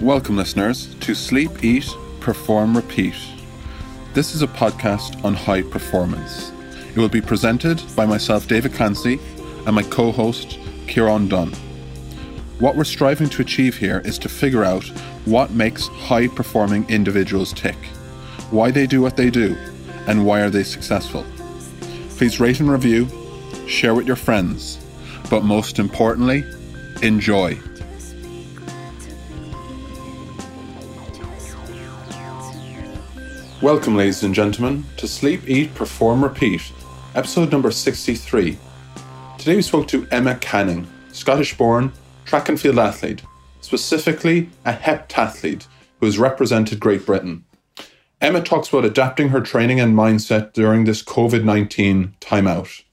Welcome, listeners, to Sleep, Eat, Perform, Repeat. This is a podcast on high performance. It will be presented by myself, David Clancy, and my co host, Kieran Dunn. What we're striving to achieve here is to figure out what makes high performing individuals tick, why they do what they do, and why are they successful. Please rate and review, share with your friends, but most importantly, enjoy. Welcome, ladies and gentlemen, to Sleep, Eat, Perform, Repeat, episode number 63. Today we spoke to Emma Canning, Scottish born track and field athlete, specifically a heptathlete who has represented Great Britain. Emma talks about adapting her training and mindset during this COVID 19 timeout.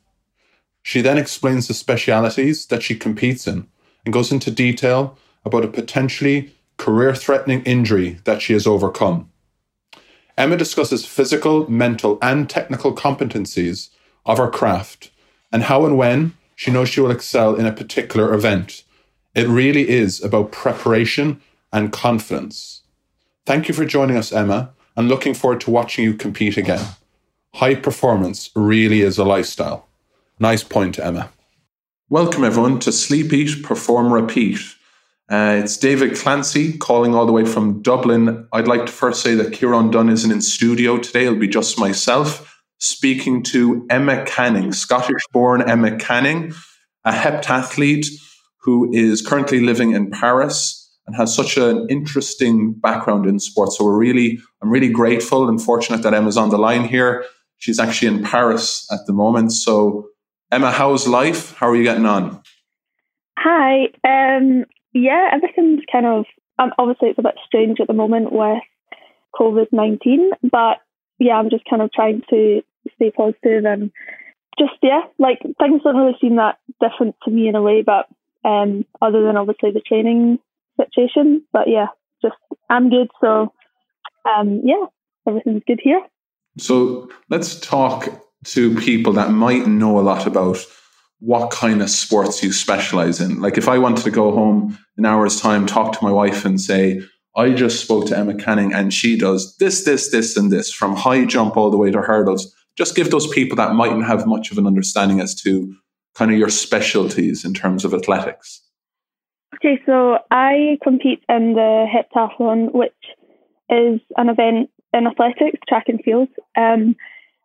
She then explains the specialities that she competes in and goes into detail about a potentially career threatening injury that she has overcome. Emma discusses physical, mental, and technical competencies of her craft and how and when she knows she will excel in a particular event. It really is about preparation and confidence. Thank you for joining us, Emma, and looking forward to watching you compete again. High performance really is a lifestyle. Nice point, Emma. Welcome, everyone, to Sleep Eat, Perform, Repeat uh, it's David Clancy calling all the way from Dublin. I'd like to first say that Kieran Dunn isn't in studio today. It'll be just myself speaking to Emma Canning, Scottish born Emma Canning, a heptathlete who is currently living in Paris and has such an interesting background in sports. So we're really, I'm really grateful and fortunate that Emma's on the line here. She's actually in Paris at the moment. So Emma, how's life? How are you getting on? Hi. Um, yeah, everything's kind of um, obviously it's a bit strange at the moment with COVID nineteen, but yeah, I'm just kind of trying to stay positive and just yeah, like things don't really seem that different to me in a way, but um, other than obviously the training situation, but yeah, just I'm good, so um, yeah, everything's good here. So let's talk to people that might know a lot about what kind of sports you specialize in. Like if I wanted to go home an hour's time, talk to my wife and say, I just spoke to Emma Canning and she does this, this, this, and this from high jump all the way to hurdles. Just give those people that mightn't have much of an understanding as to kind of your specialties in terms of athletics. Okay, so I compete in the heptathlon, which is an event in athletics, track and field. Um,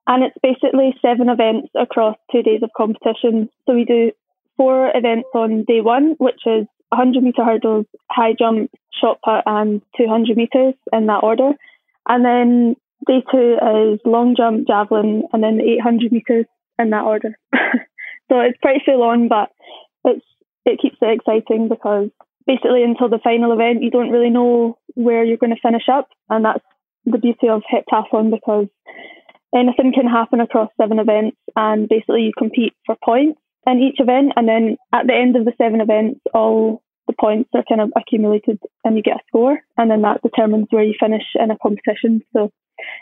and it's basically seven events across two days of competition. So we do four events on day one, which is 100 meter hurdles, high jump, shot put, and 200 meters in that order. And then day two is long jump, javelin, and then 800 meters in that order. so it's pretty full on, but it's it keeps it exciting because basically until the final event, you don't really know where you're going to finish up, and that's the beauty of heptathlon because anything can happen across seven events, and basically you compete for points in each event, and then at the end of the seven events, all the points are kind of accumulated, and you get a score, and then that determines where you finish in a competition. So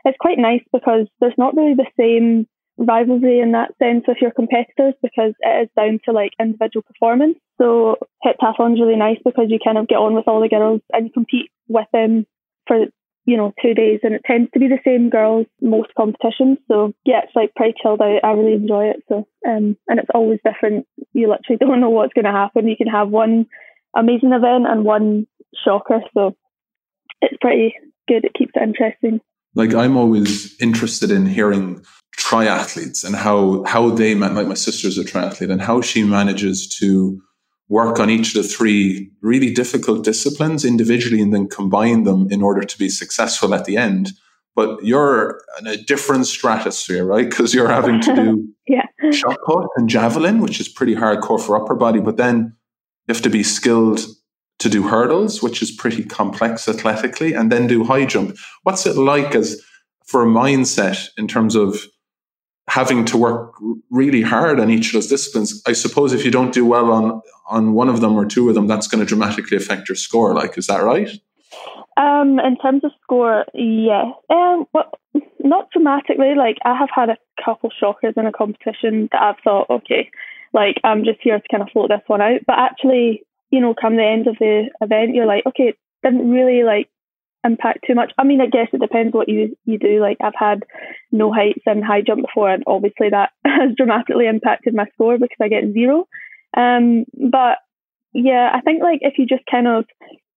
it's quite nice because there's not really the same rivalry in that sense with your competitors because it is down to like individual performance. So heptathlon's really nice because you kind of get on with all the girls and you compete with them for you know, two days and it tends to be the same girls most competitions. So yeah, it's like pretty chilled out. I really enjoy it. So um and it's always different. You literally don't know what's gonna happen. You can have one amazing event and one shocker. So it's pretty good. It keeps it interesting. Like I'm always interested in hearing triathletes and how how they man like my sister's a triathlete and how she manages to work on each of the three really difficult disciplines individually and then combine them in order to be successful at the end. But you're in a different stratosphere, right? Because you're having to do yeah. shot put and javelin, which is pretty hardcore for upper body. But then you have to be skilled to do hurdles, which is pretty complex athletically, and then do high jump. What's it like as for a mindset in terms of having to work really hard on each of those disciplines. I suppose if you don't do well on on one of them or two of them, that's going to dramatically affect your score. Like, is that right? Um, in terms of score, yeah. Um, well, not dramatically. Like, I have had a couple shockers in a competition that I've thought, okay, like I'm just here to kind of float this one out. But actually, you know, come the end of the event, you're like, okay, didn't really like impact too much. I mean, I guess it depends what you you do. Like I've had no heights and high jump before, and obviously that has dramatically impacted my score because I get zero. Um, but yeah, I think like if you just kind of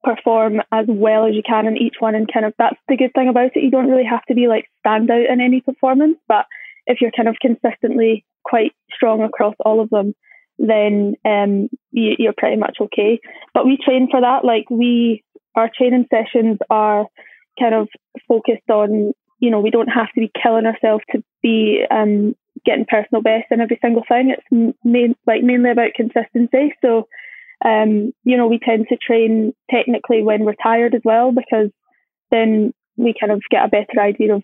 perform as well as you can in each one, and kind of that's the good thing about it. You don't really have to be like stand out in any performance, but if you're kind of consistently quite strong across all of them, then um, you, you're pretty much okay. But we train for that. Like we, our training sessions are kind of focused on, you know, we don't have to be killing ourselves to be um, getting personal best in every single thing. It's main, like mainly about consistency. So, um, you know, we tend to train technically when we're tired as well because then we kind of get a better idea of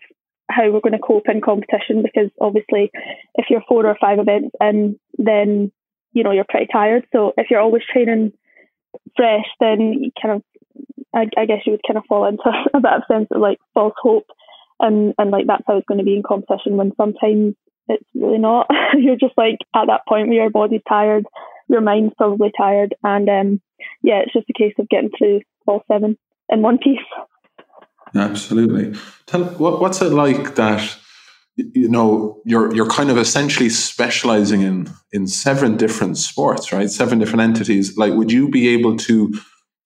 how we're going to cope in competition because obviously if you're four or five events and then you know you're pretty tired so if you're always training fresh then you kind of I, I guess you would kind of fall into a bit of sense of like false hope and and like that's how it's going to be in competition when sometimes it's really not you're just like at that point where your body's tired your mind's probably tired and um yeah it's just a case of getting through all seven in one piece Absolutely. Tell what, what's it like that you know you're you're kind of essentially specializing in in seven different sports, right? Seven different entities. Like, would you be able to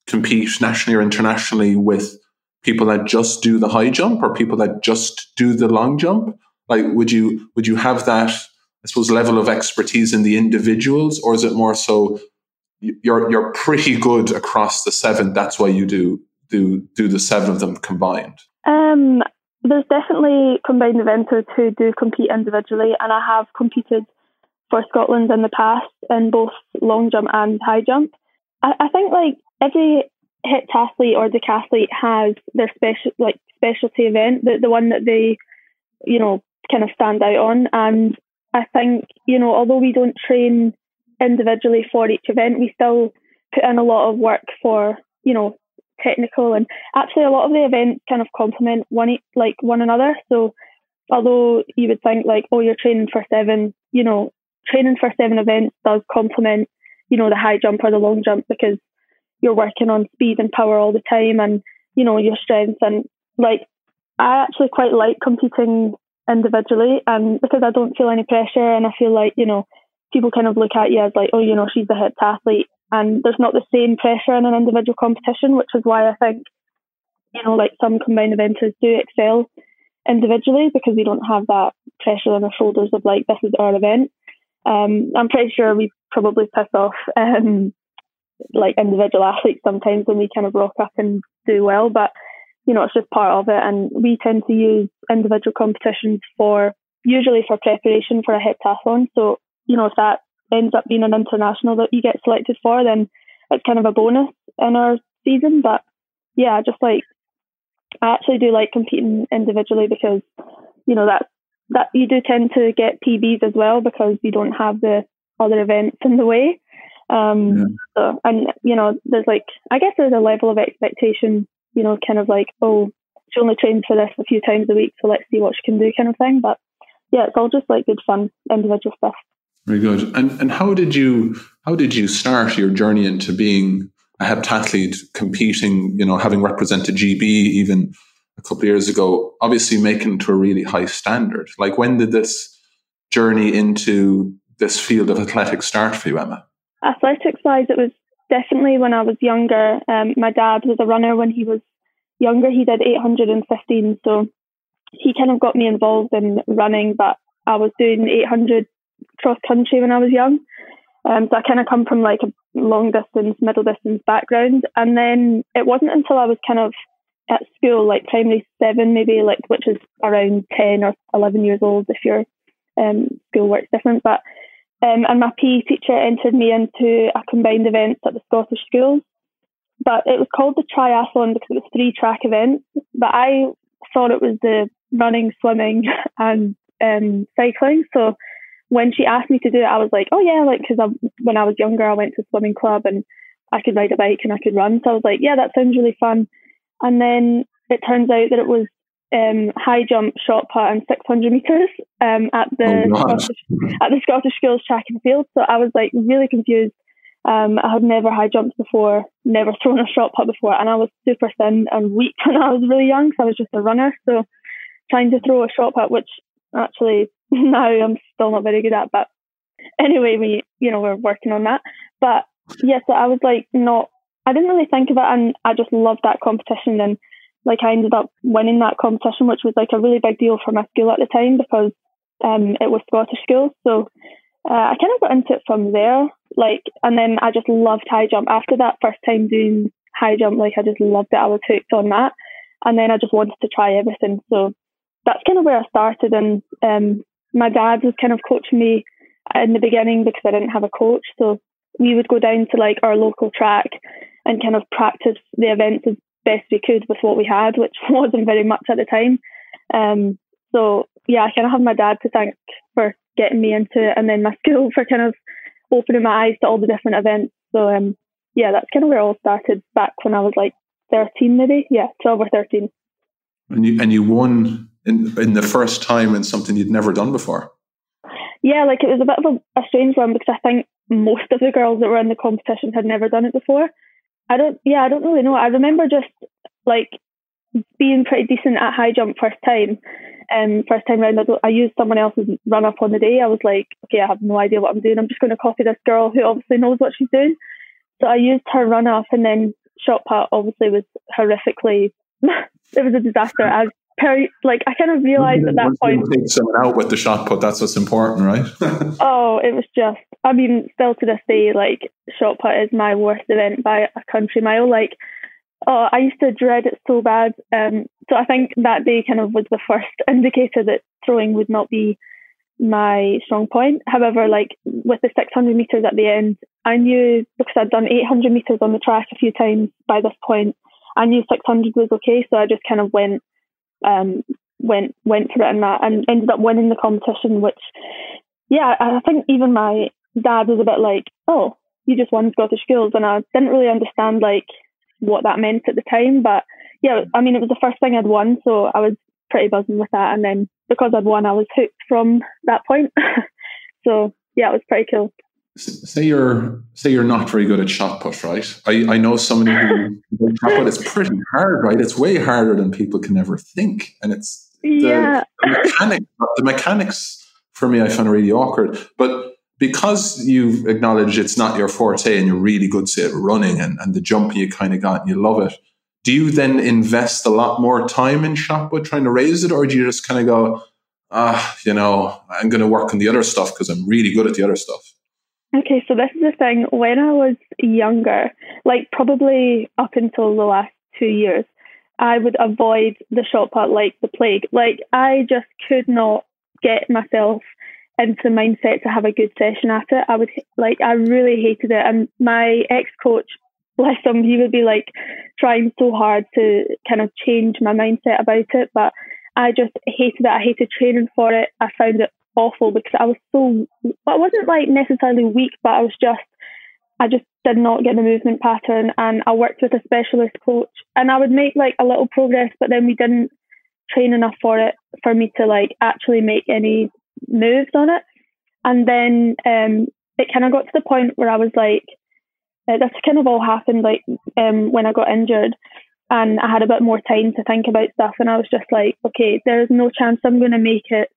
compete nationally or internationally with people that just do the high jump or people that just do the long jump? Like, would you would you have that? I suppose level of expertise in the individuals, or is it more so you're you're pretty good across the seven? That's why you do do do the seven of them combined? Um, there's definitely combined eventers who do compete individually, and I have competed for Scotland in the past in both long jump and high jump. I, I think like every heptathlete or decathlete has their special like specialty event, the the one that they, you know, kind of stand out on. And I think you know, although we don't train individually for each event, we still put in a lot of work for you know technical and actually a lot of the events kind of complement one like one another. So although you would think like, oh, you're training for seven, you know, training for seven events does complement, you know, the high jump or the long jump because you're working on speed and power all the time and, you know, your strength. and like I actually quite like competing individually and because I don't feel any pressure and I feel like, you know, people kind of look at you as like, oh, you know, she's the heptathlete and there's not the same pressure in an individual competition, which is why I think, you know, like some combined eventers do excel individually because we don't have that pressure on our shoulders of like, this is our event. Um, I'm pretty sure we probably piss off um, like individual athletes sometimes when we kind of rock up and do well, but you know, it's just part of it. And we tend to use individual competitions for usually for preparation for a heptathlon. So, you know, if that ends up being an international that you get selected for, then it's kind of a bonus in our season. But yeah, just like I actually do like competing individually because you know that that you do tend to get PBs as well because you don't have the other events in the way. Um, yeah. so, and you know, there's like I guess there's a level of expectation. You know, kind of like oh, she only trains for this a few times a week, so let's see what she can do, kind of thing. But yeah, it's all just like good fun individual stuff. Very good. And and how did you how did you start your journey into being a heptathlete, competing? You know, having represented GB even a couple of years ago, obviously making to a really high standard. Like, when did this journey into this field of athletics start for you, Emma? Athletics wise, it was definitely when I was younger. Um, my dad was a runner when he was younger. He did 815, so he kind of got me involved in running, but I was doing 800 cross country when I was young. Um, so I kind of come from like a long distance, middle distance background. And then it wasn't until I was kind of at school, like primary seven, maybe like which is around ten or eleven years old if your um, school works different. But um, and my PE teacher entered me into a combined event at the Scottish schools. But it was called the triathlon because it was three track events. But I thought it was the running, swimming, and um, cycling. So when she asked me to do it, I was like, oh yeah, like because when I was younger, I went to swimming club and I could ride a bike and I could run. So I was like, yeah, that sounds really fun. And then it turns out that it was um, high jump, shot put, and 600 meters um, at the oh, Scottish, at the Scottish Schools track and field. So I was like really confused. Um, I had never high jumped before, never thrown a shot put before, and I was super thin and weak when I was really young, so I was just a runner. So trying to throw a shot put, which actually now I'm still not very good at, but anyway, we you know we're working on that. But yes, yeah, so I was like not. I didn't really think of it, and I just loved that competition, and like I ended up winning that competition, which was like a really big deal for my school at the time because um, it was Scottish school. So uh, I kind of got into it from there. Like, and then I just loved high jump. After that first time doing high jump, like I just loved it. I was hooked on that, and then I just wanted to try everything. So that's kind of where I started. And um, my dad was kind of coaching me in the beginning because I didn't have a coach. So we would go down to like our local track and kind of practice the events as best we could with what we had, which wasn't very much at the time. Um, so yeah, I kind of have my dad to thank for getting me into it, and then my school for kind of opening my eyes to all the different events. So um, yeah, that's kind of where it all started back when I was like 13, maybe. Yeah, 12 or 13. And you and you won in in the first time in something you'd never done before. Yeah, like it was a bit of a, a strange one because I think most of the girls that were in the competition had never done it before. I don't, yeah, I don't really know. I remember just like being pretty decent at high jump first time. Um, first time round, I, I used someone else's run up on the day. I was like, okay, I have no idea what I'm doing. I'm just going to copy this girl who obviously knows what she's doing. So I used her run up, and then shot put obviously was horrifically. it was a disaster. I Perry, like I kind of realized at that point. Take someone out with the shot put. That's what's important, right? oh, it was just. I mean, still to this day, like shot put is my worst event by a country mile. Like, oh, I used to dread it so bad. Um, so I think that day kind of was the first indicator that throwing would not be my strong point. However, like with the 600 meters at the end, I knew because I'd done 800 meters on the track a few times by this point. I knew 600 was okay, so I just kind of went um, went went for it in that and ended up winning the competition. Which, yeah, I think even my dad was a bit like, "Oh, you just won Scottish Schools," and I didn't really understand like what that meant at the time. But yeah, I mean, it was the first thing I'd won, so I was pretty buzzing with that. And then because I'd won, I was hooked from that point. so yeah, it was pretty cool say you're say you're not very good at shot put, right? I, I know somebody who shot put. It's pretty hard, right? It's way harder than people can ever think, and it's the, yeah. the mechanics. The mechanics for me, I find really awkward. But because you've acknowledged it's not your forte, and you're really good, say, at running and, and the jumping you kind of got, and you love it. Do you then invest a lot more time in shot put trying to raise it, or do you just kind of go, ah, you know, I'm going to work on the other stuff because I'm really good at the other stuff? Okay, so this is the thing. When I was younger, like probably up until the last two years, I would avoid the shot put like the plague. Like I just could not get myself into the mindset to have a good session at it. I would like I really hated it, and my ex coach, bless him, he would be like trying so hard to kind of change my mindset about it, but I just hated it. I hated training for it. I found it awful because I was so I wasn't like necessarily weak, but I was just I just did not get the movement pattern and I worked with a specialist coach and I would make like a little progress but then we didn't train enough for it for me to like actually make any moves on it. And then um it kind of got to the point where I was like uh, kind of all happened like um when I got injured and I had a bit more time to think about stuff and I was just like okay there's no chance I'm going to make it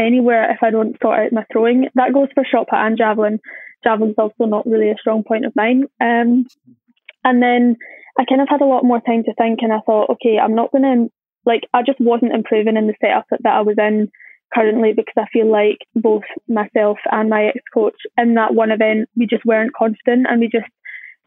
anywhere if I don't sort out my throwing. That goes for shot put and javelin. Javelin's also not really a strong point of mine. Um, and then I kind of had a lot more time to think, and I thought, okay, I'm not going to like. I just wasn't improving in the setup that I was in currently because I feel like both myself and my ex coach in that one event we just weren't confident and we just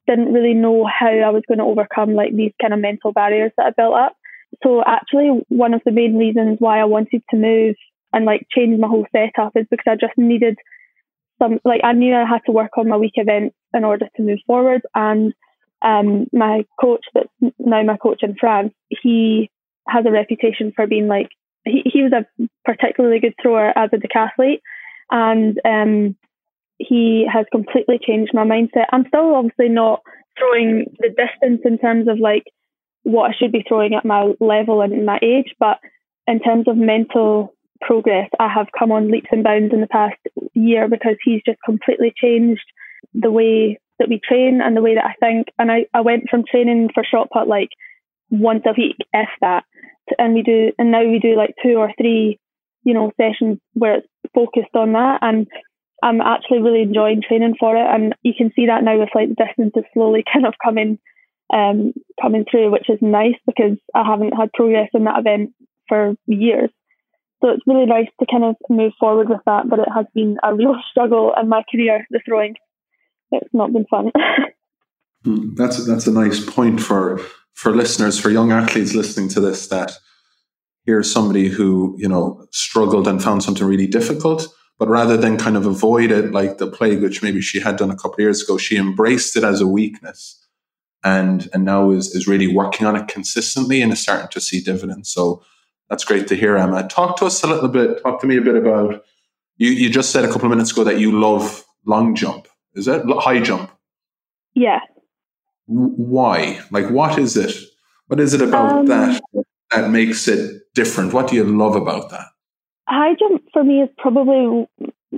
didn't really know how I was going to overcome like these kind of mental barriers that I built up. So actually one of the main reasons why I wanted to move and like change my whole setup is because I just needed some like I knew I had to work on my weak events in order to move forward and um, my coach that's now my coach in France, he has a reputation for being like he, he was a particularly good thrower as a decathlete and um, he has completely changed my mindset. I'm still obviously not throwing the distance in terms of like what I should be throwing at my level and my age, but in terms of mental progress I have come on leaps and bounds in the past year because he's just completely changed the way that we train and the way that I think. And I, I went from training for shot put like once a week, if that, to, and we do, and now we do like two or three, you know, sessions where it's focused on that. And I'm actually really enjoying training for it. And you can see that now with like the distance is slowly kind of coming, um, coming through, which is nice because I haven't had progress in that event for years. So it's really nice to kind of move forward with that, but it has been a real struggle in my career, the throwing. It's not been fun. Hmm, that's that's a nice point for for listeners, for young athletes listening to this. That here's somebody who you know struggled and found something really difficult, but rather than kind of avoid it like the plague, which maybe she had done a couple of years ago, she embraced it as a weakness, and and now is is really working on it consistently and is starting to see dividends. So that's great to hear, Emma. Talk to us a little bit. Talk to me a bit about you. You just said a couple of minutes ago that you love long jump. Is it high jump? Yeah. Why? Like, what is it? What is it about um, that that makes it different? What do you love about that? High jump for me is probably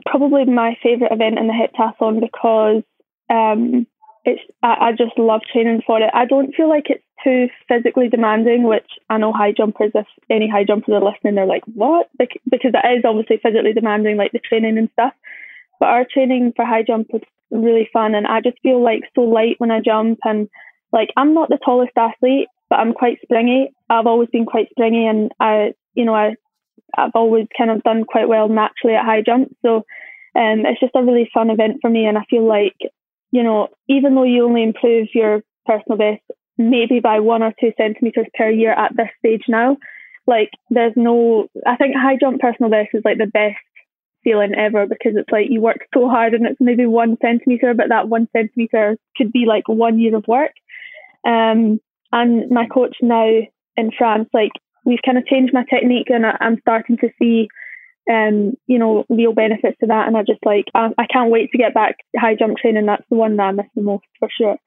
probably my favorite event in the heptathlon because um, it's I, I just love training for it. I don't feel like it's too physically demanding, which I know high jumpers, if any high jumpers are listening, they're like, what? Because it is obviously physically demanding, like the training and stuff. But our training for high jump is really fun, and I just feel like so light when I jump. And like, I'm not the tallest athlete, but I'm quite springy. I've always been quite springy, and I, you know, I, I've always kind of done quite well naturally at high jump. So um, it's just a really fun event for me, and I feel like you know, even though you only improve your personal best maybe by one or two centimeters per year at this stage now, like there's no, I think high jump personal best is like the best feeling ever because it's like you work so hard and it's maybe one centimeter, but that one centimeter could be like one year of work. Um, and my coach now in France, like we've kind of changed my technique and I, am starting to see um, you know, real benefits to that. And I just like, I, I can't wait to get back high jump training. That's the one that I miss the most for sure.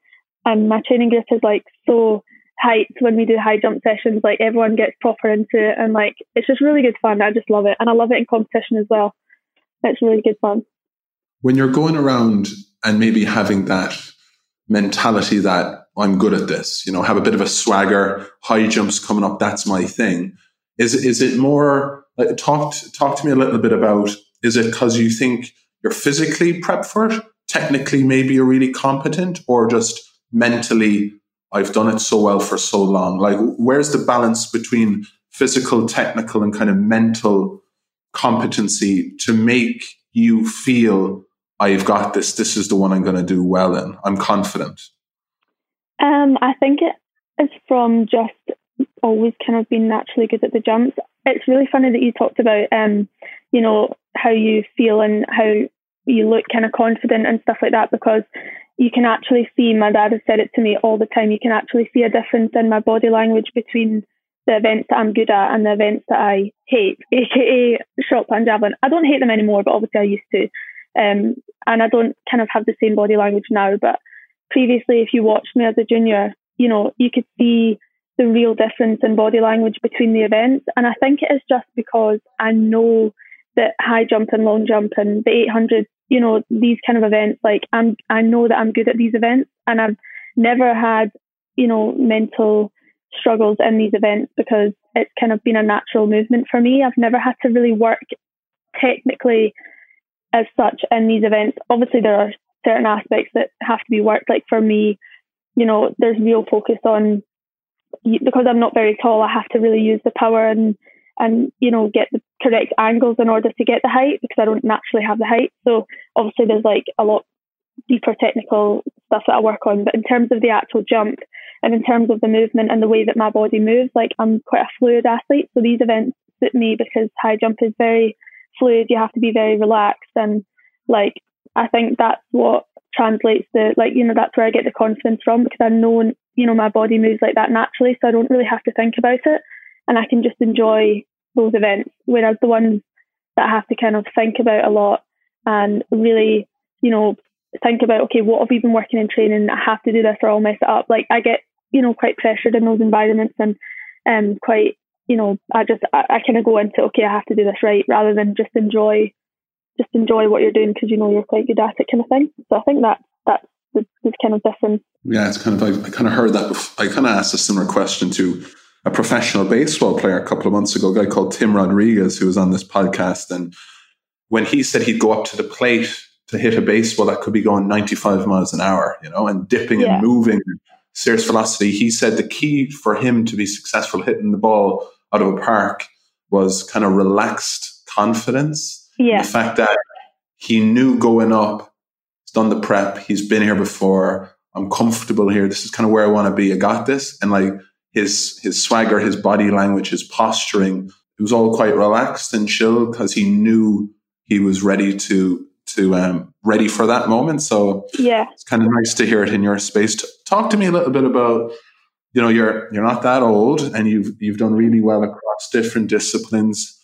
And my training group is like so hyped when we do high jump sessions. Like everyone gets proper into it, and like it's just really good fun. I just love it, and I love it in competition as well. It's really good fun. When you're going around and maybe having that mentality that I'm good at this, you know, have a bit of a swagger, high jumps coming up, that's my thing. Is is it more uh, talk talk to me a little bit about is it because you think you're physically prepped for it, technically maybe you're really competent, or just mentally I've done it so well for so long? Like where's the balance between physical, technical, and kind of mental competency to make you feel I've got this. This is the one I'm going to do well in. I'm confident. Um, I think it is from just always kind of being naturally good at the jumps it's really funny that you talked about, um, you know, how you feel and how you look kind of confident and stuff like that because you can actually see, my dad has said it to me all the time, you can actually see a difference in my body language between the events that I'm good at and the events that I hate, aka shot and javelin. I don't hate them anymore, but obviously I used to. Um, and I don't kind of have the same body language now, but previously, if you watched me as a junior, you know, you could see the real difference in body language between the events. And I think it is just because I know that high jump and long jump and the 800, you know, these kind of events, like I'm, I know that I'm good at these events and I've never had, you know, mental struggles in these events because it's kind of been a natural movement for me. I've never had to really work technically as such in these events. Obviously, there are certain aspects that have to be worked. Like for me, you know, there's real focus on because I'm not very tall, I have to really use the power and and you know get the correct angles in order to get the height because I don't naturally have the height. So obviously there's like a lot deeper technical stuff that I work on. But in terms of the actual jump and in terms of the movement and the way that my body moves, like I'm quite a fluid athlete. So these events suit me because high jump is very fluid. You have to be very relaxed and like I think that's what translates the like you know that's where I get the confidence from because I know you know my body moves like that naturally, so I don't really have to think about it, and I can just enjoy those events. Whereas the ones that I have to kind of think about a lot and really you know think about okay what have we been working in training? I have to do this or I'll mess it up. Like I get you know quite pressured in those environments and um quite you know I just I, I kind of go into okay I have to do this right rather than just enjoy just enjoy what you're doing because you know you're quite good at it kind of thing. So I think that that's was, was kind of different. Yeah, it's kind of I, I kind of heard that. Before. I kind of asked a similar question to a professional baseball player a couple of months ago, a guy called Tim Rodriguez, who was on this podcast, and when he said he'd go up to the plate to hit a baseball that could be going 95 miles an hour, you know, and dipping yeah. and moving, serious velocity. He said the key for him to be successful hitting the ball out of a park was kind of relaxed confidence. Yeah. The fact that he knew going up, he's done the prep, he's been here before, I'm comfortable here. This is kind of where I want to be. I got this. And like his his swagger, his body language, his posturing, it was all quite relaxed and chill because he knew he was ready to to um, ready for that moment. So yeah, it's kind of nice to hear it in your space. Talk to me a little bit about you know you're you're not that old and you've you've done really well across different disciplines.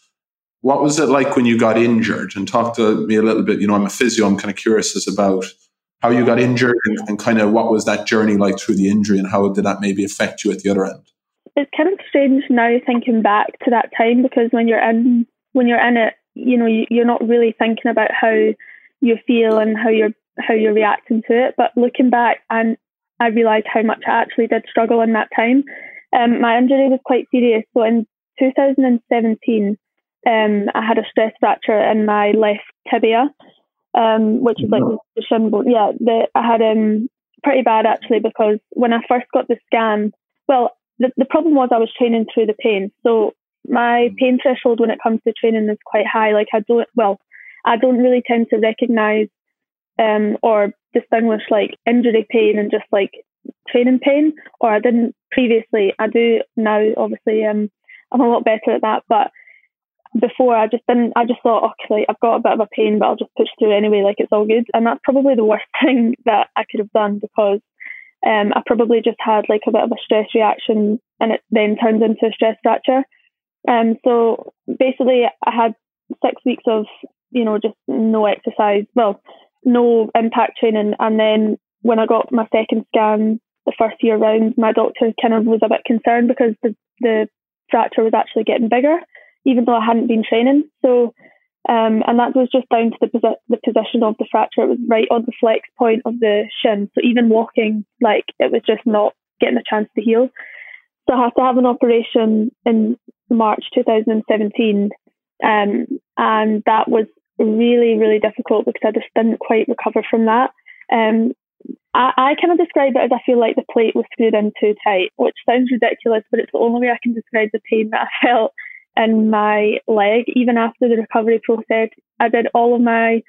What was it like when you got injured? And talk to me a little bit. You know, I'm a physio. I'm kind of curious as about how you got injured and, and kind of what was that journey like through the injury and how did that maybe affect you at the other end? It's kind of strange now thinking back to that time because when you're in when you're in it, you know, you, you're not really thinking about how you feel and how you're how you're reacting to it. But looking back, and I realised how much I actually did struggle in that time. Um, my injury was quite serious. So in 2017, um, I had a stress fracture in my left tibia, um, which is like the shin bone. Yeah, the, I had um pretty bad actually because when I first got the scan, well, the, the problem was I was training through the pain. So my mm. pain threshold when it comes to training is quite high. Like I don't, well, I don't really tend to recognize um, or distinguish like injury pain and just like training pain, or I didn't previously. I do now, obviously. Um, I'm a lot better at that, but before I just didn't. I just thought, okay, like, I've got a bit of a pain, but I'll just push through anyway. Like it's all good, and that's probably the worst thing that I could have done because um, I probably just had like a bit of a stress reaction, and it then turns into a stress fracture. Um, so basically, I had six weeks of you know just no exercise, well, no impact training, and then when I got my second scan the first year round, my doctor kind of was a bit concerned because the the fracture was actually getting bigger, even though I hadn't been training. So, um, and that was just down to the posi- the position of the fracture. It was right on the flex point of the shin. So even walking, like it was just not getting a chance to heal. So I had to have an operation in March 2017. Um, and that was really, really difficult because I just didn't quite recover from that. Um, I, I kind of describe it as I feel like the plate was screwed in too tight, which sounds ridiculous, but it's the only way I can describe the pain that I felt in my leg, even after the recovery process. I did all of my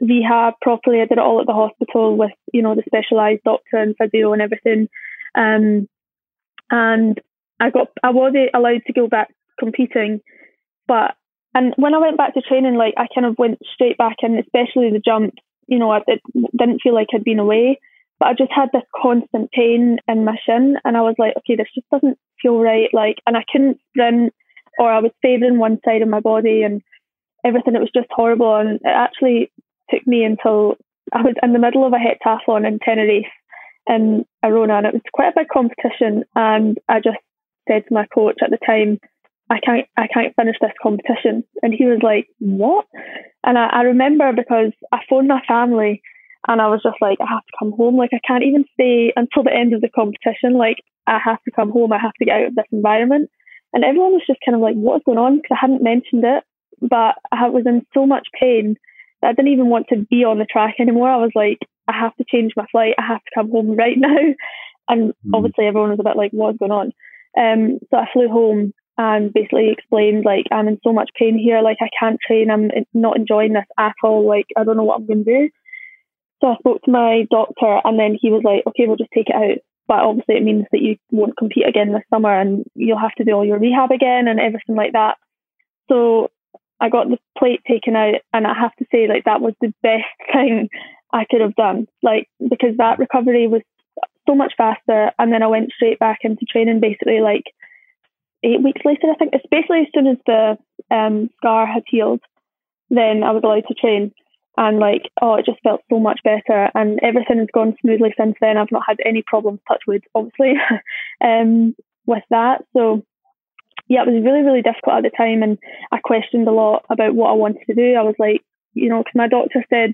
rehab properly. I did it all at the hospital with, you know, the specialised doctor and physio and everything. Um, and I got I was allowed to go back competing, but and when I went back to training, like I kind of went straight back in, especially the jump. You know, it didn't feel like I'd been away, but I just had this constant pain in my shin, and I was like, okay, this just doesn't feel right. Like, and I couldn't sprint, or I was favouring one side of my body, and everything. It was just horrible, and it actually took me until I was in the middle of a heptathlon in Tenerife in Arona, and it was quite a big competition. And I just said to my coach at the time, I can't I can't finish this competition. And he was like, What? And I, I remember because I phoned my family and I was just like, I have to come home. Like I can't even stay until the end of the competition. Like I have to come home. I have to get out of this environment. And everyone was just kind of like, What's going on? Because I hadn't mentioned it, but I was in so much pain that I didn't even want to be on the track anymore. I was like, I have to change my flight. I have to come home right now. And mm. obviously everyone was a bit like, What's going on? Um, so I flew home and basically explained like I'm in so much pain here, like I can't train, I'm not enjoying this at all, like I don't know what I'm going to do. So I spoke to my doctor, and then he was like, okay, we'll just take it out. But obviously, it means that you won't compete again this summer, and you'll have to do all your rehab again and everything like that. So I got the plate taken out, and I have to say, like that was the best thing I could have done, like because that recovery was so much faster, and then I went straight back into training, basically like eight weeks later, I think. Especially as soon as the um, scar had healed, then I was allowed to train. And like, oh, it just felt so much better, and everything has gone smoothly since then. I've not had any problems, touch wood, obviously, um, with that. So, yeah, it was really, really difficult at the time, and I questioned a lot about what I wanted to do. I was like, you know, because my doctor said,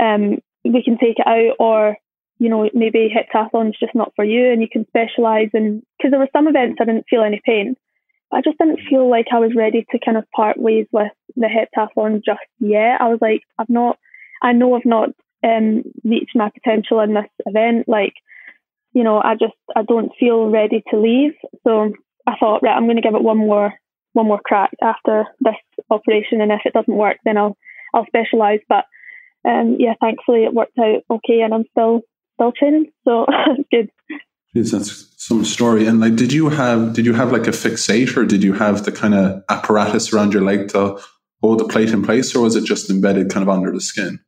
um, we can take it out, or you know, maybe heptathlon's just not for you and you can specialise in, because there were some events I didn't feel any pain. I just didn't feel like I was ready to kind of part ways with the heptathlon just yet. I was like, I've not, I know I've not um, reached my potential in this event. Like, you know, I just, I don't feel ready to leave. So I thought, right, I'm going to give it one more, one more crack after this operation. And if it doesn't work, then I'll, I'll specialise. But um, yeah, thankfully it worked out okay, and I'm still still training, so good. Yes, that's some story. And like, did you have did you have like a fixator? Did you have the kind of apparatus around your leg to hold the plate in place, or was it just embedded kind of under the skin?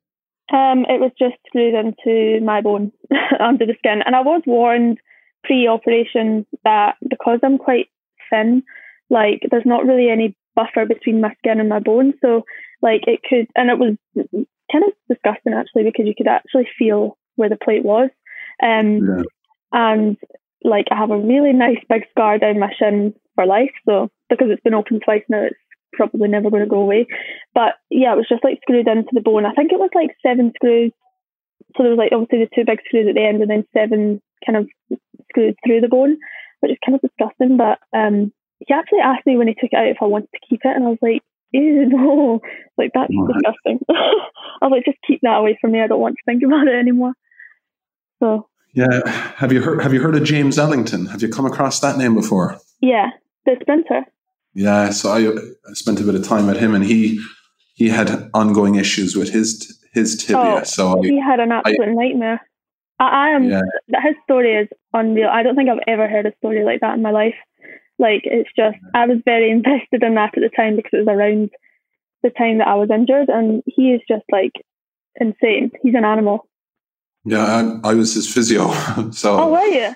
Um, it was just screwed into my bone under the skin, and I was warned pre-operation that because I'm quite thin, like there's not really any buffer between my skin and my bone, so like it could, and it was kind of disgusting actually because you could actually feel where the plate was. Um, yeah. And like I have a really nice big scar down my shin for life. So because it's been open twice now, it's probably never going to go away. But yeah, it was just like screwed into the bone. I think it was like seven screws. So there was like obviously the two big screws at the end and then seven kind of screwed through the bone, which is kind of disgusting. But um, he actually asked me when he took it out if I wanted to keep it, and I was like, ew, no, like that's disgusting. I was like, just keep that away from me. I don't want to think about it anymore. So yeah, have you heard have you heard of James Ellington? Have you come across that name before? Yeah, the sprinter. Yeah, so I, I spent a bit of time with him, and he he had ongoing issues with his his tibia. Oh, so he had an absolute I, nightmare. I, I am. Yeah. His story is unreal. I don't think I've ever heard a story like that in my life. Like it's just, I was very invested in that at the time because it was around the time that I was injured, and he is just like insane. He's an animal. Yeah, I, I was his physio. so. Oh, were you?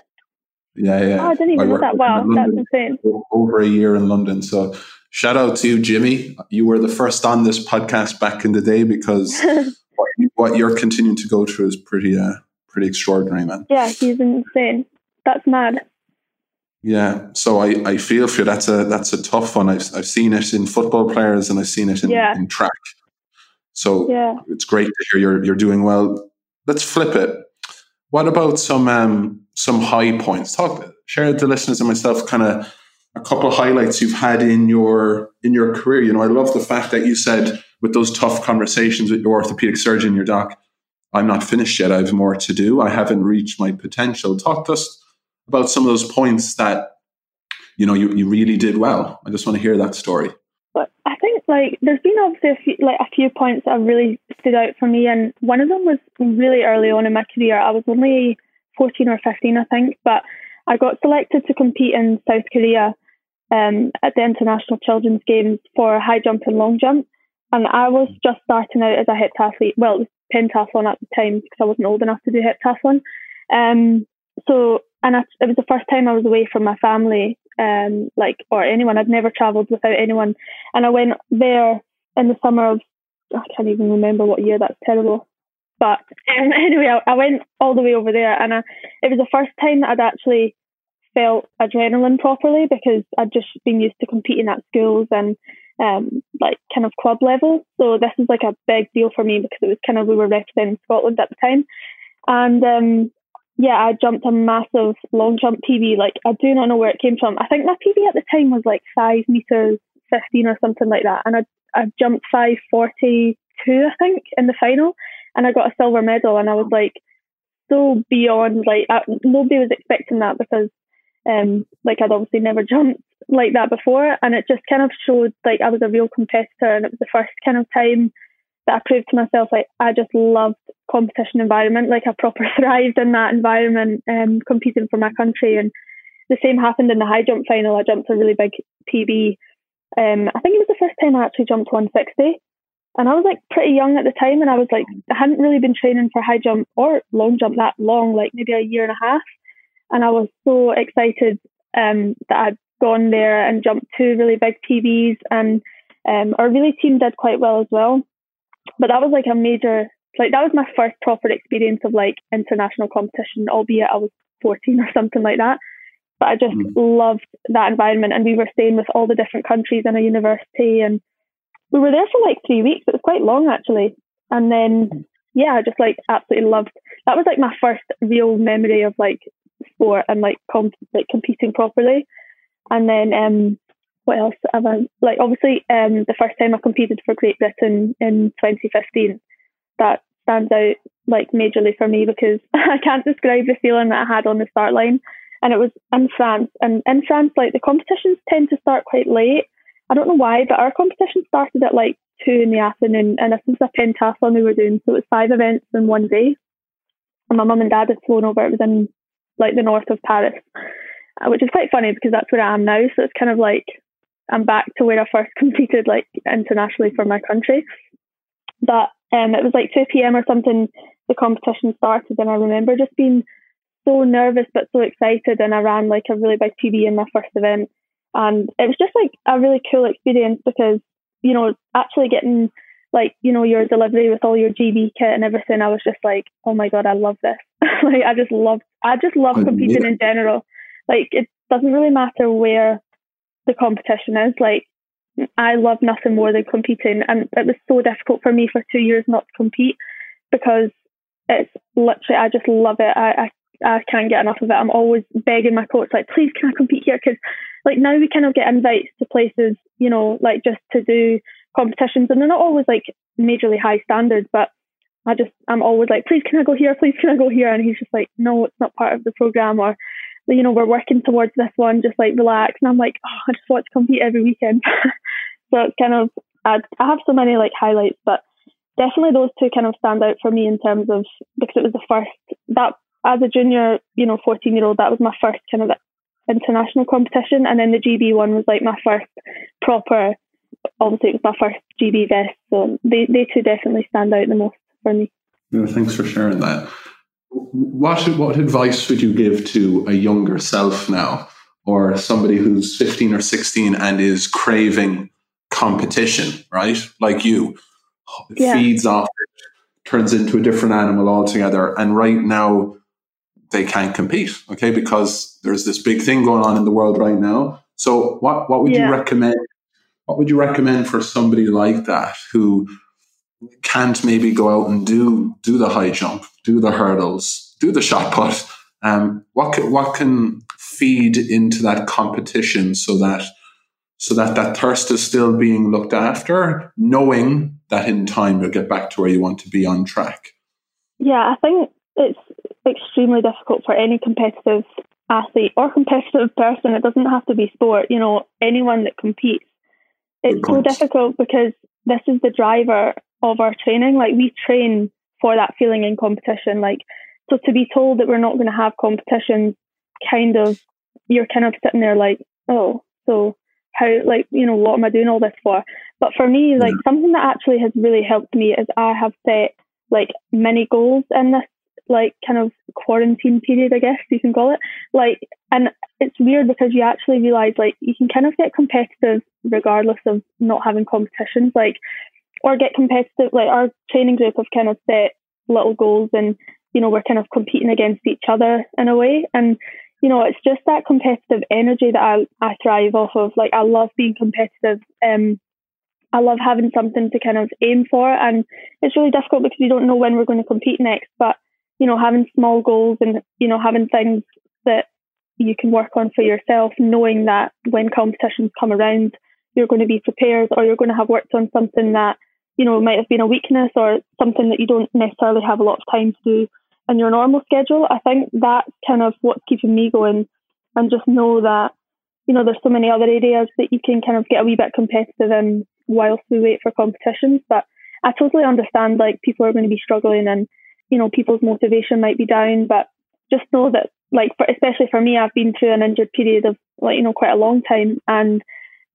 Yeah, yeah. Oh, I didn't even know that. Wow, that's insane. Over a year in London. So shout out to you, Jimmy. You were the first on this podcast back in the day because what you're continuing to go through is pretty, uh, pretty extraordinary, man. Yeah, he's insane. That's mad. Yeah, so I, I feel for you. That's a that's a tough one. I've I've seen it in football players and I've seen it in, yeah. in track. So yeah. it's great to hear you're you're doing well. Let's flip it. What about some um, some high points? Talk share with the listeners and myself kind of a couple highlights you've had in your in your career. You know, I love the fact that you said with those tough conversations with your orthopedic surgeon, your doc, I'm not finished yet. I have more to do. I haven't reached my potential. Talk to us about some of those points that you know you, you really did well. I just want to hear that story. But I think like there's been obviously a few, like a few points that have really stood out for me, and one of them was really early on in my career. I was only 14 or 15, I think, but I got selected to compete in South Korea um, at the International Children's Games for high jump and long jump. And I was just starting out as a heptathlete. Well, it was pentathlon at the time because I wasn't old enough to do heptathlon. Um, so and I, it was the first time I was away from my family, um, like or anyone. I'd never travelled without anyone, and I went there in the summer of I can't even remember what year. That's terrible. But um, anyway, I, I, went all the way over there, and I, it was the first time that I'd actually felt adrenaline properly because I'd just been used to competing at schools and um, like kind of club level. So this is like a big deal for me because it was kind of we were representing Scotland at the time, and um, yeah, I jumped a massive long jump PB. Like, I do not know where it came from. I think my PB at the time was like five meters fifteen or something like that, and I I jumped five forty two, I think, in the final, and I got a silver medal. And I was like so beyond like I, nobody was expecting that because um like I'd obviously never jumped like that before, and it just kind of showed like I was a real competitor, and it was the first kind of time that I proved to myself like I just loved competition environment. Like I proper thrived in that environment, um, competing for my country. And the same happened in the high jump final. I jumped a really big PB. Um, I think it was the first time I actually jumped 160. And I was like pretty young at the time, and I was like, I hadn't really been training for high jump or long jump that long, like maybe a year and a half. And I was so excited um, that I'd gone there and jumped two really big PBs, and um, our really team did quite well as well but that was like a major like that was my first proper experience of like international competition, albeit I was 14 or something like that. But I just mm. loved that environment, and we were staying with all the different countries in a university, and we were there for like three weeks. It was quite long actually, and then yeah, I just like absolutely loved. That was like my first real memory of like sport and like comp- like competing properly. And then um, what else have I like? Obviously, um, the first time I competed for Great Britain in 2015, that stands out like majorly for me because I can't describe the feeling that I had on the start line. And it was in France, and in France, like the competitions tend to start quite late. I don't know why, but our competition started at like two in the afternoon, and this was a pentathlon we were doing, so it was five events in one day. And my mum and dad had flown over. It was in like the north of Paris, uh, which is quite funny because that's where I am now. So it's kind of like I'm back to where I first competed, like internationally for my country. But um, it was like 2 p.m. or something. The competition started, and I remember just being so nervous but so excited. And I ran like a really big PB in my first event, and it was just like a really cool experience because you know actually getting like you know your delivery with all your GB kit and everything. I was just like, oh my god, I love this. like I just love, I just love competing in general. Like it doesn't really matter where the competition is. Like I love nothing more than competing, and it was so difficult for me for two years not to compete because it's literally I just love it. I, I I can't get enough of it. I'm always begging my coach, like, please, can I compete here? Because, like, now we kind of get invites to places, you know, like just to do competitions, and they're not always like majorly high standards, but I just, I'm always like, please, can I go here? Please, can I go here? And he's just like, no, it's not part of the program, or you know, we're working towards this one, just like relax. And I'm like, oh, I just want to compete every weekend. so it's kind of, I, I have so many like highlights, but definitely those two kind of stand out for me in terms of, because it was the first, that as a junior, you know, 14 year old, that was my first kind of international competition. And then the GB one was like my first proper, obviously it was my first GB vest. So they, they two definitely stand out the most for me. Yeah, thanks for sharing that. What what advice would you give to a younger self now, or somebody who's fifteen or sixteen and is craving competition, right? Like you, yeah. feeds off it, turns into a different animal altogether, and right now they can't compete, okay, because there's this big thing going on in the world right now. So, what what would yeah. you recommend? What would you recommend for somebody like that who can't maybe go out and do do the high jump, do the hurdles, do the shot put. Um, what can, what can feed into that competition so that so that that thirst is still being looked after, knowing that in time you'll get back to where you want to be on track. Yeah, I think it's extremely difficult for any competitive athlete or competitive person. It doesn't have to be sport. You know, anyone that competes. It's so difficult because this is the driver of our training. Like we train for that feeling in competition. Like so to be told that we're not going to have competitions, kind of you're kind of sitting there like, oh, so how like you know what am I doing all this for? But for me, like yeah. something that actually has really helped me is I have set like mini goals in this like kind of quarantine period, I guess you can call it. Like, and it's weird because you actually realize like you can kind of get competitive regardless of not having competitions. Like, or get competitive. Like our training group have kind of set little goals and, you know, we're kind of competing against each other in a way. And, you know, it's just that competitive energy that I, I thrive off of. Like I love being competitive. Um, I love having something to kind of aim for. And it's really difficult because you don't know when we're going to compete next. But, you know, having small goals and, you know, having things that you can work on for yourself, knowing that when competitions come around, you're going to be prepared or you're going to have worked on something that you know, might have been a weakness or something that you don't necessarily have a lot of time to do in your normal schedule. I think that's kind of what's keeping me going and just know that, you know, there's so many other areas that you can kind of get a wee bit competitive in whilst we wait for competitions. But I totally understand like people are going to be struggling and, you know, people's motivation might be down, but just know that like for, especially for me, I've been through an injured period of like, you know, quite a long time and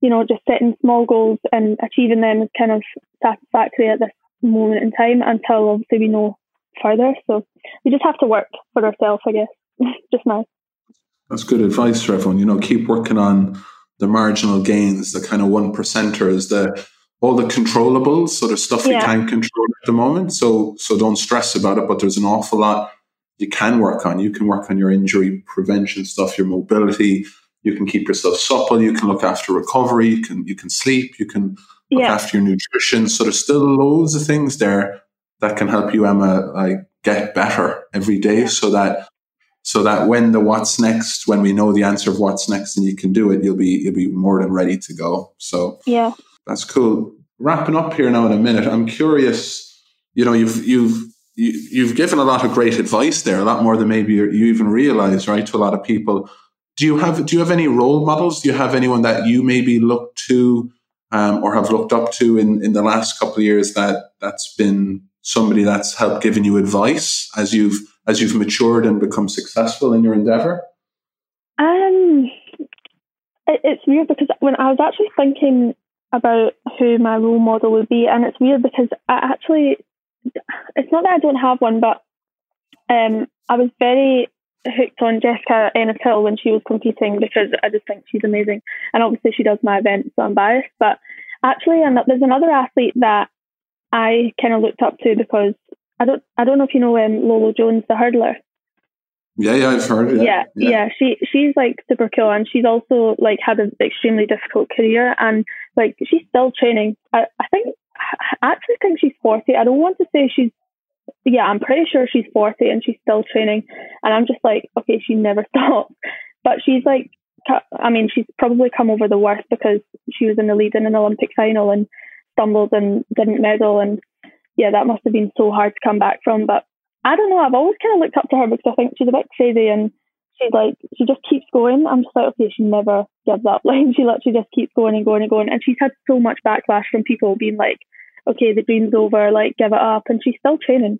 you know, just setting small goals and achieving them is kind of satisfactory at this moment in time until obviously we know further. So we just have to work for ourselves, I guess, just now. That's good advice for everyone. You know, keep working on the marginal gains, the kind of one percenters, the all the controllables, so there's stuff yeah. you can't control at the moment. So so don't stress about it. But there's an awful lot you can work on. You can work on your injury prevention stuff, your mobility, you can keep yourself supple. You can look after recovery. You can you can sleep. You can look yeah. after your nutrition. So there's still loads of things there that can help you, Emma, like get better every day so that so that when the what's next, when we know the answer of what's next and you can do it, you'll be you'll be more than ready to go. So yeah, that's cool. Wrapping up here now in a minute, I'm curious. You know, you've you've you, have you have given a lot of great advice there, a lot more than maybe you even realize, right? To a lot of people. Do you have do you have any role models? Do you have anyone that you maybe look to um, or have looked up to in, in the last couple of years that that's been somebody that's helped giving you advice as you've as you've matured and become successful in your endeavor? Um, it, it's weird because when I was actually thinking about who my role model would be, and it's weird because I actually, it's not that I don't have one, but um, I was very hooked on Jessica Ennis Hill when she was competing because I just think she's amazing. And obviously she does my events, so I'm biased. But actually, there's another athlete that I kind of looked up to because I don't I don't know if you know um, Lolo Jones, the hurdler. Yeah, yeah, I've heard. Yeah. yeah, yeah, yeah. She she's like super cool, and she's also like had an extremely difficult career, and like she's still training. I, I think I actually think she's forty. I don't want to say she's. Yeah, I'm pretty sure she's forty and she's still training, and I'm just like, okay, she never stops. But she's like, I mean, she's probably come over the worst because she was in the lead in an Olympic final and stumbled and didn't medal, and yeah, that must have been so hard to come back from. But I don't know. I've always kind of looked up to her because I think she's a bit crazy and she's like, she just keeps going. I'm just like, okay, she never gives up. Like, she literally just keeps going and going and going. And she's had so much backlash from people being like, okay, the dream's over, like, give it up. And she's still training.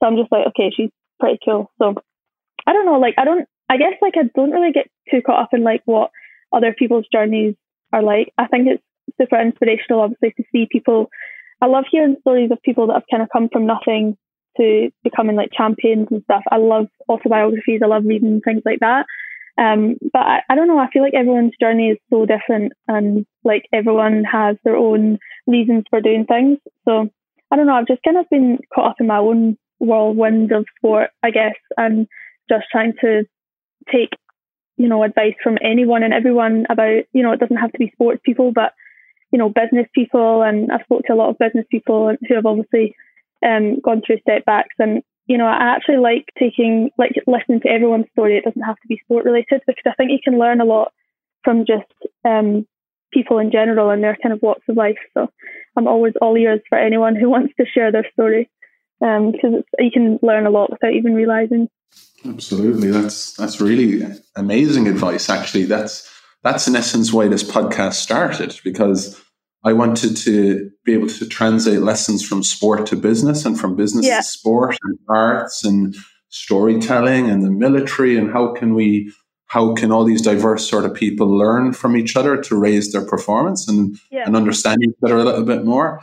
So I'm just like, okay, she's pretty cool. So I don't know. Like, I don't, I guess, like, I don't really get too caught up in like what other people's journeys are like. I think it's super inspirational, obviously, to see people I love hearing stories of people that have kind of come from nothing to becoming like champions and stuff. I love autobiographies. I love reading things like that. Um, but I, I don't know. I feel like everyone's journey is so different, and like everyone has their own reasons for doing things. So I don't know. I've just kind of been caught up in my own whirlwind of sport, I guess, and just trying to take, you know, advice from anyone and everyone about, you know, it doesn't have to be sports people, but you know, business people, and I've spoke to a lot of business people who have obviously um, gone through setbacks. And you know, I actually like taking like listening to everyone's story. It doesn't have to be sport related because I think you can learn a lot from just um, people in general and their kind of walks of life. So I'm always all ears for anyone who wants to share their story because um, you can learn a lot without even realizing. Absolutely, that's that's really amazing advice. Actually, that's that's in essence why this podcast started because I wanted to be able to translate lessons from sport to business and from business yeah. to sport and arts and storytelling and the military and how can we how can all these diverse sort of people learn from each other to raise their performance and, yeah. and understand each other a little bit more.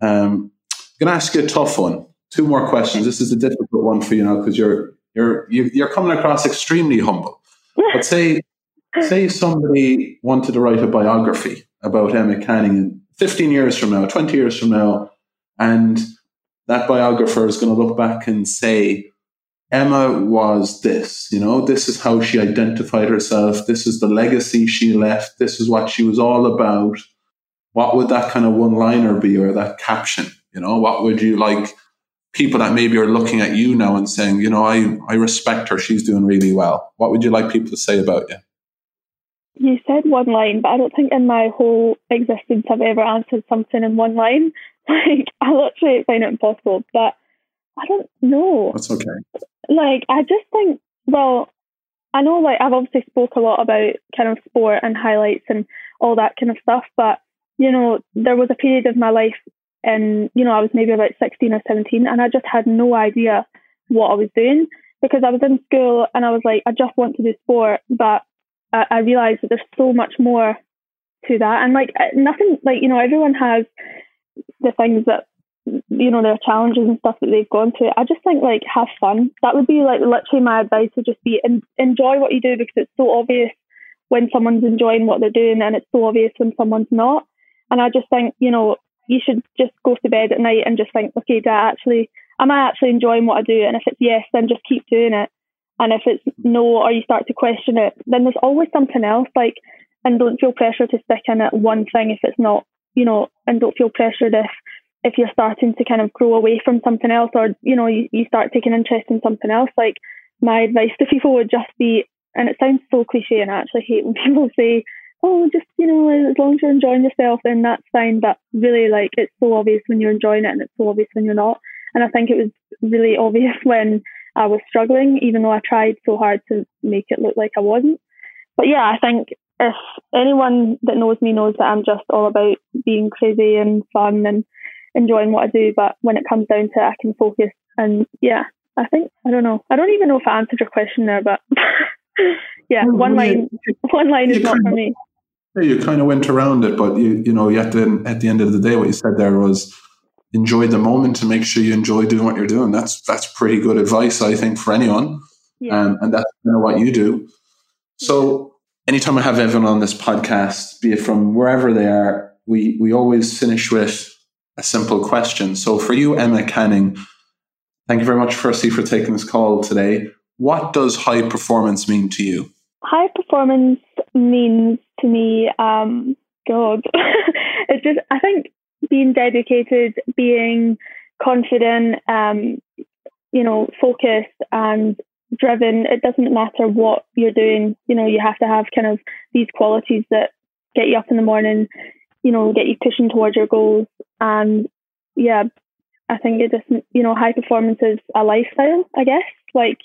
Um, I'm going to ask you a tough one. Two more questions. This is a difficult one for you now because you're you're you're coming across extremely humble. But say say somebody wanted to write a biography about Emma Canning in 15 years from now, 20 years from now, and that biographer is going to look back and say, Emma was this, you know, this is how she identified herself. This is the legacy she left. This is what she was all about. What would that kind of one liner be or that caption? You know, what would you like people that maybe are looking at you now and saying, you know, I, I respect her. She's doing really well. What would you like people to say about you? You said one line, but I don't think in my whole existence I've ever answered something in one line. Like, I literally find it impossible, but I don't know. That's okay. Like, I just think, well, I know, like, I've obviously spoke a lot about kind of sport and highlights and all that kind of stuff, but, you know, there was a period of my life and, you know, I was maybe about 16 or 17 and I just had no idea what I was doing because I was in school and I was like, I just want to do sport, but I, I realized that there's so much more to that. And like nothing, like, you know, everyone has the things that, you know, their challenges and stuff that they've gone through. I just think like have fun. That would be like literally my advice would just be en- enjoy what you do because it's so obvious when someone's enjoying what they're doing and it's so obvious when someone's not. And I just think, you know, you should just go to bed at night and just think, okay, do I actually, am I actually enjoying what I do? And if it's yes, then just keep doing it. And if it's no, or you start to question it, then there's always something else. Like, and don't feel pressure to stick in at one thing if it's not, you know, and don't feel pressured if if you're starting to kind of grow away from something else or, you know, you, you start taking interest in something else, like my advice to people would just be, and it sounds so cliche and I actually hate when people say, oh, just, you know, as long as you're enjoying yourself, then that's fine. But really, like, it's so obvious when you're enjoying it and it's so obvious when you're not. And I think it was really obvious when I was struggling, even though I tried so hard to make it look like I wasn't. But yeah, I think if anyone that knows me knows that I'm just all about being crazy and fun and enjoying what I do. But when it comes down to it, I can focus. And yeah, I think, I don't know. I don't even know if I answered your question there, but yeah, well, one line, you, one line is not for me. Yeah, you kind of went around it, but you, you know, you at the, at the end of the day, what you said there was, enjoy the moment to make sure you enjoy doing what you're doing. That's that's pretty good advice, I think, for anyone. Yeah. Um, and that's kind of what you do. So anytime I have everyone on this podcast, be it from wherever they are, we we always finish with a simple question. So for you, Emma Canning, thank you very much firstly for taking this call today. What does high performance mean to you? High performance means to me, um, God, it's just I think being dedicated, being confident, um, you know, focused and driven. It doesn't matter what you're doing. You know, you have to have kind of these qualities that get you up in the morning, you know, get you pushing towards your goals. And yeah, I think it just, you know, high performance is a lifestyle, I guess. Like,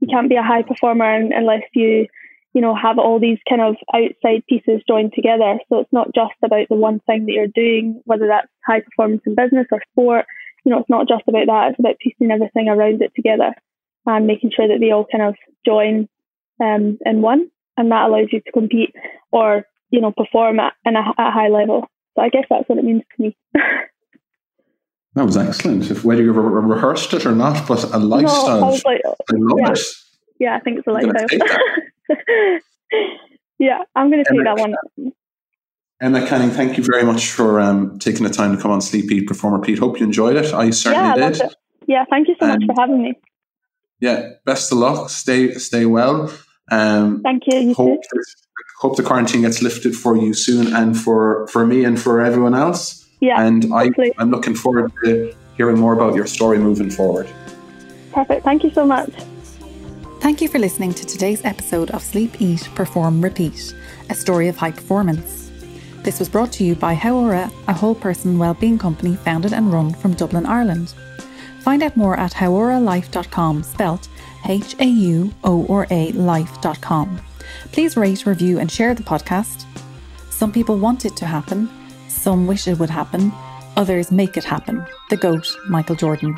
you can't be a high performer unless you you know, have all these kind of outside pieces joined together. So it's not just about the one thing that you're doing, whether that's high performance in business or sport. You know, it's not just about that. It's about piecing everything around it together and making sure that they all kind of join um, in one. And that allows you to compete or, you know, perform at, at a high level. So I guess that's what it means to me. that was excellent. If whether you re- rehearsed it or not, but a lifestyle. No, I, like, I love yeah. it. Yeah, I think it's a lifestyle. yeah, I'm going to take that one. Emma Canning, thank you very much for um, taking the time to come on Sleep Eat Perform Repeat. Hope you enjoyed it. I certainly yeah, did. Yeah, thank you so um, much for having me. Yeah, best of luck. Stay stay well. Um, thank you. you hope, hope the quarantine gets lifted for you soon, and for for me and for everyone else. Yeah, and I, I'm looking forward to hearing more about your story moving forward. Perfect. Thank you so much. Thank you for listening to today's episode of Sleep, Eat, Perform, Repeat, a story of high performance. This was brought to you by Hauora, a whole person wellbeing company founded and run from Dublin, Ireland. Find out more at hauoralife.com, spelt H A U O R A life.com. Please rate, review, and share the podcast. Some people want it to happen, some wish it would happen, others make it happen. The GOAT, Michael Jordan.